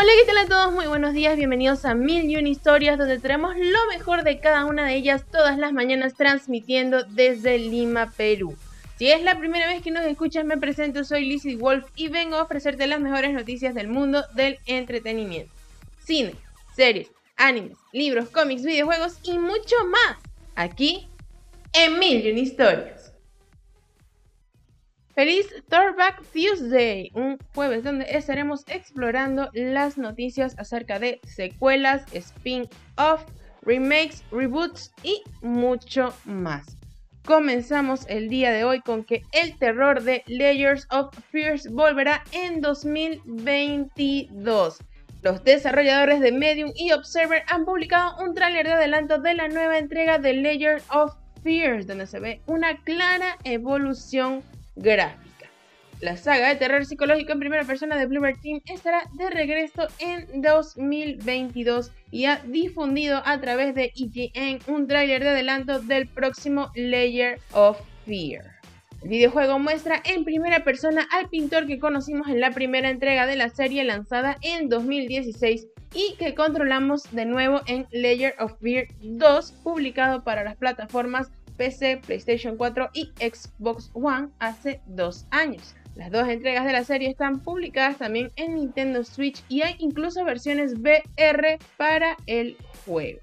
Hola, ¿qué tal a todos? Muy buenos días, bienvenidos a Mil y Historias, donde tenemos lo mejor de cada una de ellas todas las mañanas transmitiendo desde Lima, Perú. Si es la primera vez que nos escuchas, me presento, soy Lizzie Wolf y vengo a ofrecerte las mejores noticias del mundo del entretenimiento. Cine, series, animes, libros, cómics, videojuegos y mucho más. Aquí en Mil y un Historias. Feliz Throwback Tuesday, un jueves donde estaremos explorando las noticias acerca de secuelas, spin-off, remakes, reboots y mucho más. Comenzamos el día de hoy con que el terror de Layers of Fears volverá en 2022. Los desarrolladores de Medium y Observer han publicado un tráiler de adelanto de la nueva entrega de Layers of Fears, donde se ve una clara evolución gráfica. La saga de terror psicológico en primera persona de Bluebird Team estará de regreso en 2022 y ha difundido a través de IGN un tráiler de adelanto del próximo Layer of Fear. El videojuego muestra en primera persona al pintor que conocimos en la primera entrega de la serie lanzada en 2016 y que controlamos de nuevo en Layer of Fear 2, publicado para las plataformas PC, PlayStation 4 y Xbox One hace dos años. Las dos entregas de la serie están publicadas también en Nintendo Switch y hay incluso versiones VR para el juego.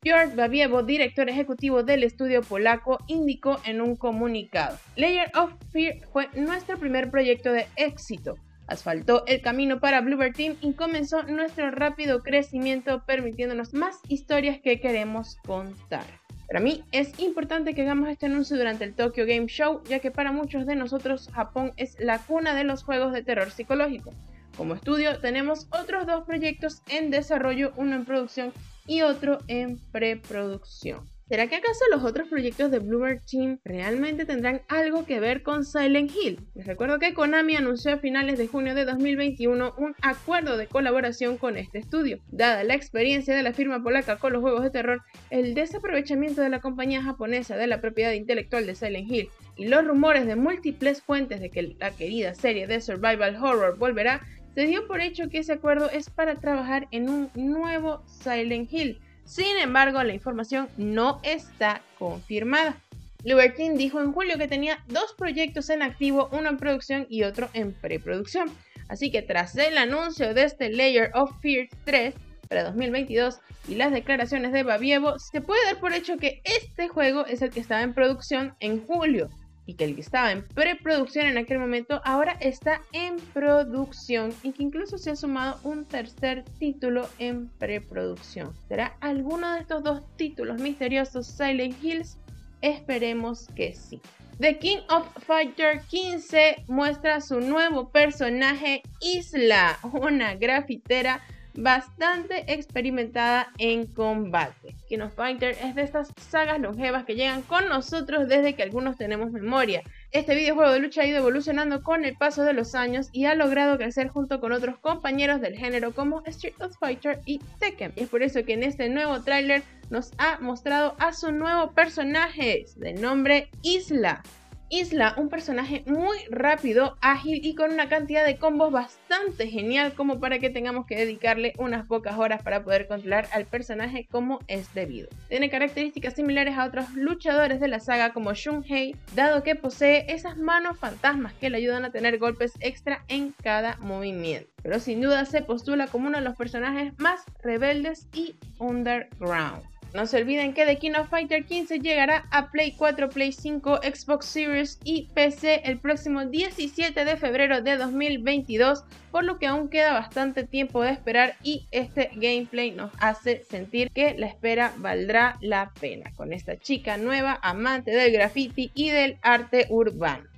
Piotr Babievo, director ejecutivo del estudio polaco, indicó en un comunicado: Layer of Fear fue nuestro primer proyecto de éxito. Asfaltó el camino para Bluebird Team y comenzó nuestro rápido crecimiento, permitiéndonos más historias que queremos contar. Para mí es importante que hagamos este anuncio durante el Tokyo Game Show, ya que para muchos de nosotros Japón es la cuna de los juegos de terror psicológico. Como estudio tenemos otros dos proyectos en desarrollo, uno en producción y otro en preproducción. ¿Será que acaso los otros proyectos de Bluebird Team realmente tendrán algo que ver con Silent Hill? Les recuerdo que Konami anunció a finales de junio de 2021 un acuerdo de colaboración con este estudio. Dada la experiencia de la firma polaca con los juegos de terror, el desaprovechamiento de la compañía japonesa de la propiedad intelectual de Silent Hill y los rumores de múltiples fuentes de que la querida serie de survival horror volverá, se dio por hecho que ese acuerdo es para trabajar en un nuevo Silent Hill sin embargo, la información no está confirmada. Libertine dijo en julio que tenía dos proyectos en activo, uno en producción y otro en preproducción. Así que tras el anuncio de este Layer of Fear 3 para 2022 y las declaraciones de Babievo, se puede dar por hecho que este juego es el que estaba en producción en julio y que el que estaba en preproducción en aquel momento ahora está en producción y que incluso se ha sumado un tercer título en preproducción. ¿Será alguno de estos dos títulos misteriosos Silent Hills? Esperemos que sí. The King of Fighter 15 muestra su nuevo personaje Isla, una grafitera bastante experimentada en combate. King of Fighter es de estas sagas longevas que llegan con nosotros desde que algunos tenemos memoria. Este videojuego de lucha ha ido evolucionando con el paso de los años y ha logrado crecer junto con otros compañeros del género como Street of Fighter y Tekken. Y es por eso que en este nuevo tráiler nos ha mostrado a su nuevo personaje de nombre Isla. Isla, un personaje muy rápido, ágil y con una cantidad de combos bastante genial como para que tengamos que dedicarle unas pocas horas para poder controlar al personaje como es debido. Tiene características similares a otros luchadores de la saga como Shunhei, dado que posee esas manos fantasmas que le ayudan a tener golpes extra en cada movimiento. Pero sin duda se postula como uno de los personajes más rebeldes y underground. No se olviden que The King of Fighter 15 llegará a Play 4, Play 5, Xbox Series y PC el próximo 17 de febrero de 2022, por lo que aún queda bastante tiempo de esperar y este gameplay nos hace sentir que la espera valdrá la pena con esta chica nueva amante del graffiti y del arte urbano.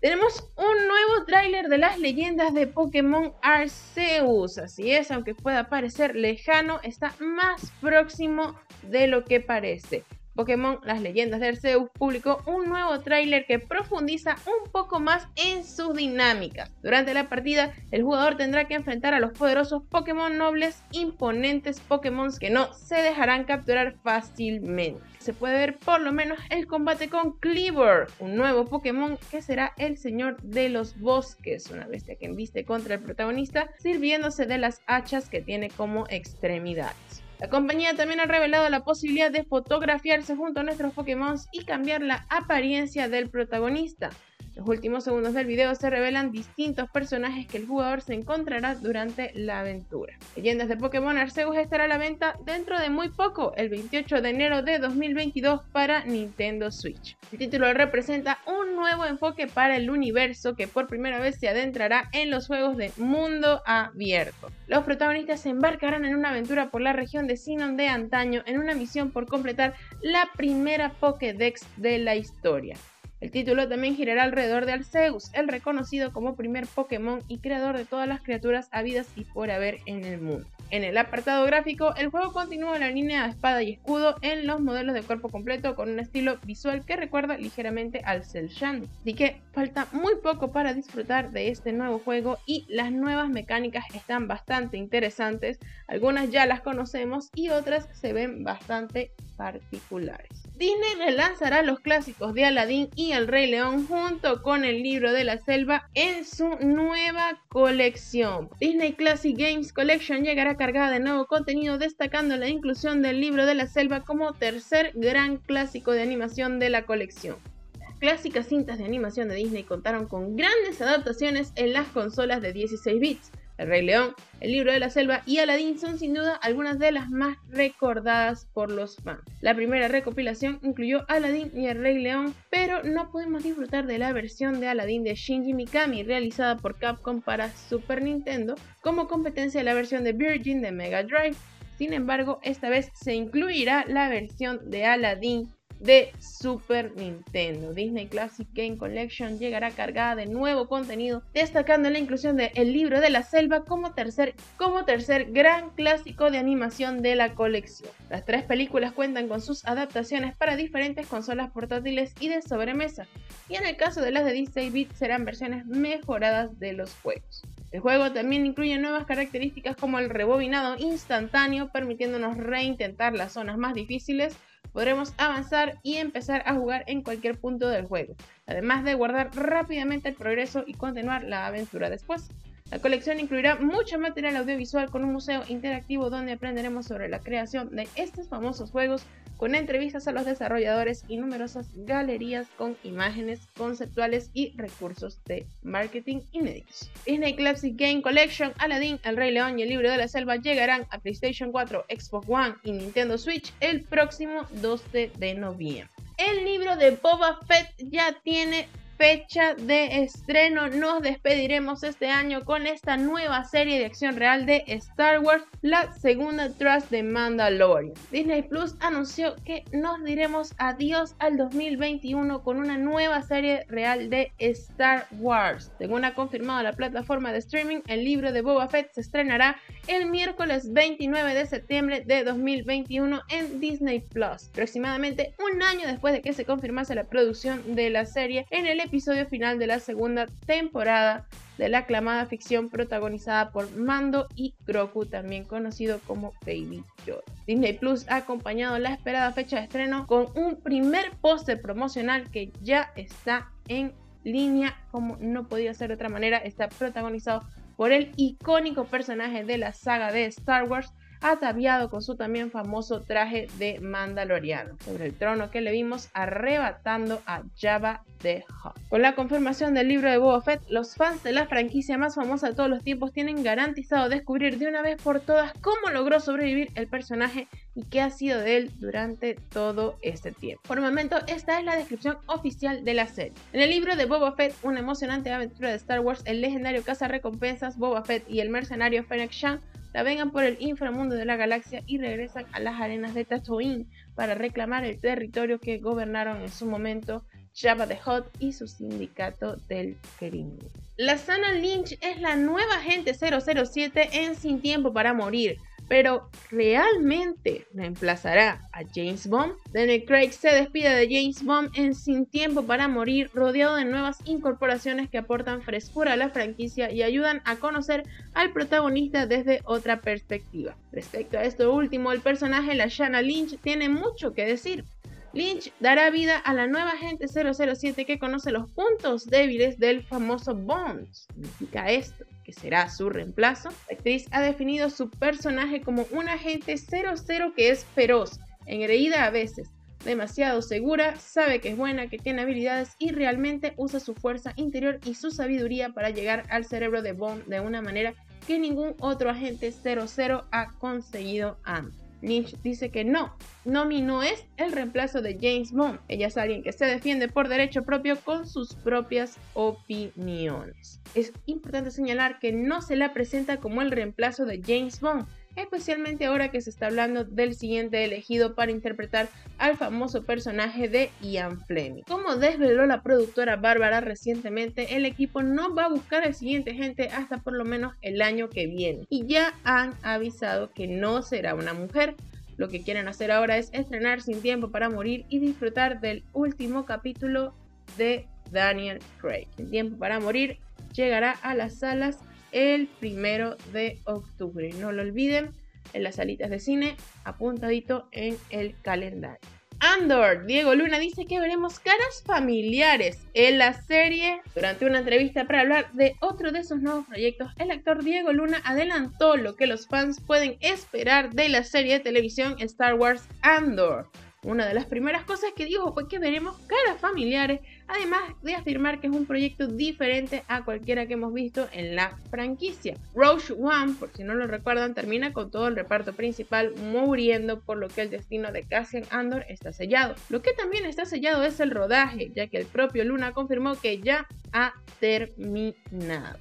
Tenemos un nuevo tráiler de las leyendas de Pokémon Arceus. Así es, aunque pueda parecer lejano, está más próximo de lo que parece. Pokémon Las Leyendas de Arceus publicó un nuevo tráiler que profundiza un poco más en sus dinámicas. Durante la partida, el jugador tendrá que enfrentar a los poderosos Pokémon nobles, imponentes Pokémon que no se dejarán capturar fácilmente. Se puede ver por lo menos el combate con Cleaver, un nuevo Pokémon que será el señor de los bosques, una bestia que embiste contra el protagonista, sirviéndose de las hachas que tiene como extremidades. La compañía también ha revelado la posibilidad de fotografiarse junto a nuestros Pokémon y cambiar la apariencia del protagonista los últimos segundos del video se revelan distintos personajes que el jugador se encontrará durante la aventura. Leyendas de Pokémon Arceus estará a la venta dentro de muy poco, el 28 de enero de 2022 para Nintendo Switch. El título representa un nuevo enfoque para el universo que por primera vez se adentrará en los juegos de mundo abierto. Los protagonistas se embarcarán en una aventura por la región de Sinon de antaño en una misión por completar la primera Pokédex de la historia. El título también girará alrededor de Arceus, el reconocido como primer Pokémon y creador de todas las criaturas habidas y por haber en el mundo. En el apartado gráfico, el juego continúa la línea de espada y escudo en los modelos de cuerpo completo con un estilo visual que recuerda ligeramente al Cell Shading. Así que falta muy poco para disfrutar de este nuevo juego y las nuevas mecánicas están bastante interesantes. Algunas ya las conocemos y otras se ven bastante particulares. Disney relanzará los clásicos de Aladdin y El Rey León junto con el libro de la selva en su nueva colección. Disney Classic Games Collection llegará cargada de nuevo contenido destacando la inclusión del libro de la selva como tercer gran clásico de animación de la colección. Las clásicas cintas de animación de Disney contaron con grandes adaptaciones en las consolas de 16 bits, el Rey León, El Libro de la Selva y Aladdin son sin duda algunas de las más recordadas por los fans. La primera recopilación incluyó Aladdin y El Rey León, pero no pudimos disfrutar de la versión de Aladdin de Shinji Mikami realizada por Capcom para Super Nintendo como competencia de la versión de Virgin de Mega Drive. Sin embargo, esta vez se incluirá la versión de Aladdin de Super Nintendo. Disney Classic Game Collection llegará cargada de nuevo contenido, destacando la inclusión de El libro de la selva como tercer, como tercer gran clásico de animación de la colección. Las tres películas cuentan con sus adaptaciones para diferentes consolas portátiles y de sobremesa, y en el caso de las de 16 bits serán versiones mejoradas de los juegos. El juego también incluye nuevas características como el rebobinado instantáneo, permitiéndonos reintentar las zonas más difíciles podremos avanzar y empezar a jugar en cualquier punto del juego, además de guardar rápidamente el progreso y continuar la aventura después. La colección incluirá mucho material audiovisual con un museo interactivo donde aprenderemos sobre la creación de estos famosos juegos con entrevistas a los desarrolladores y numerosas galerías con imágenes conceptuales y recursos de marketing inéditos. Disney Classic Game Collection, Aladdin, El Rey León y El Libro de la Selva llegarán a PlayStation 4, Xbox One y Nintendo Switch el próximo 12 de noviembre. El libro de Boba Fett ya tiene fecha de estreno. Nos despediremos este año con esta nueva serie de acción real de Star Wars, la segunda tras de Mandalorian. Disney Plus anunció que nos diremos adiós al 2021 con una nueva serie real de Star Wars. Según ha confirmado la plataforma de streaming, el libro de Boba Fett se estrenará el miércoles 29 de septiembre de 2021 en Disney Plus, aproximadamente un año después de que se confirmase la producción de la serie en el episodio final de la segunda temporada de la aclamada ficción protagonizada por Mando y Grogu, también conocido como Baby Yoda. Disney Plus ha acompañado la esperada fecha de estreno con un primer póster promocional que ya está en línea, como no podía ser de otra manera, está protagonizado por el icónico personaje de la saga de Star Wars, ataviado con su también famoso traje de Mandaloriano, sobre el trono que le vimos arrebatando a Jabba the Hutt. Con la confirmación del libro de Boba Fett, los fans de la franquicia más famosa de todos los tiempos tienen garantizado descubrir de una vez por todas cómo logró sobrevivir el personaje y qué ha sido de él durante todo este tiempo. Por el momento, esta es la descripción oficial de la serie. En el libro de Boba Fett, una emocionante aventura de Star Wars, el legendario recompensas Boba Fett y el mercenario Fennec Shand navegan por el inframundo de la galaxia y regresan a las arenas de Tatooine para reclamar el territorio que gobernaron en su momento Jabba the Hutt y su sindicato del crimen. La Sana Lynch es la nueva agente 007 en Sin Tiempo para Morir. Pero ¿realmente reemplazará a James Bond? Daniel Craig se despide de James Bond en Sin Tiempo para Morir, rodeado de nuevas incorporaciones que aportan frescura a la franquicia y ayudan a conocer al protagonista desde otra perspectiva. Respecto a esto último, el personaje Lashana Lynch tiene mucho que decir. Lynch dará vida a la nueva agente 007 que conoce los puntos débiles del famoso Bond. ¿Significa esto? Que será su reemplazo, la actriz ha definido su personaje como un agente 00 que es feroz, engreída a veces, demasiado segura, sabe que es buena, que tiene habilidades y realmente usa su fuerza interior y su sabiduría para llegar al cerebro de Bond de una manera que ningún otro agente 00 ha conseguido antes. Lynch dice que no, Nomi no es el reemplazo de James Bond. Ella es alguien que se defiende por derecho propio con sus propias opiniones. Es importante señalar que no se la presenta como el reemplazo de James Bond, especialmente ahora que se está hablando del siguiente elegido para interpretar al famoso personaje de Ian Fleming. Como desveló la productora Bárbara recientemente, el equipo no va a buscar al siguiente gente hasta por lo menos el año que viene y ya han avisado que no será una mujer. Lo que quieren hacer ahora es estrenar Sin Tiempo para Morir y disfrutar del último capítulo de Daniel Craig. Sin Tiempo para Morir llegará a las salas el primero de octubre. No lo olviden, en las salitas de cine, apuntadito en el calendario. Andor, Diego Luna dice que veremos caras familiares en la serie. Durante una entrevista para hablar de otro de sus nuevos proyectos, el actor Diego Luna adelantó lo que los fans pueden esperar de la serie de televisión Star Wars Andor. Una de las primeras cosas que dijo fue que veremos caras familiares, además de afirmar que es un proyecto diferente a cualquiera que hemos visto en la franquicia. Rogue One, por si no lo recuerdan, termina con todo el reparto principal muriendo, por lo que el destino de Cassian Andor está sellado. Lo que también está sellado es el rodaje, ya que el propio Luna confirmó que ya ha terminado.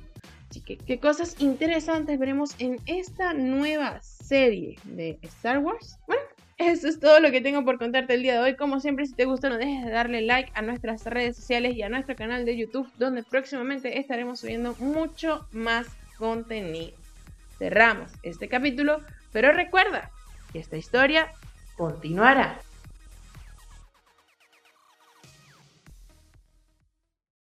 Así que, ¿qué cosas interesantes veremos en esta nueva serie de Star Wars? Bueno, eso es todo lo que tengo por contarte el día de hoy. Como siempre, si te gustó, no dejes de darle like a nuestras redes sociales y a nuestro canal de YouTube, donde próximamente estaremos subiendo mucho más contenido. Cerramos este capítulo, pero recuerda que esta historia continuará.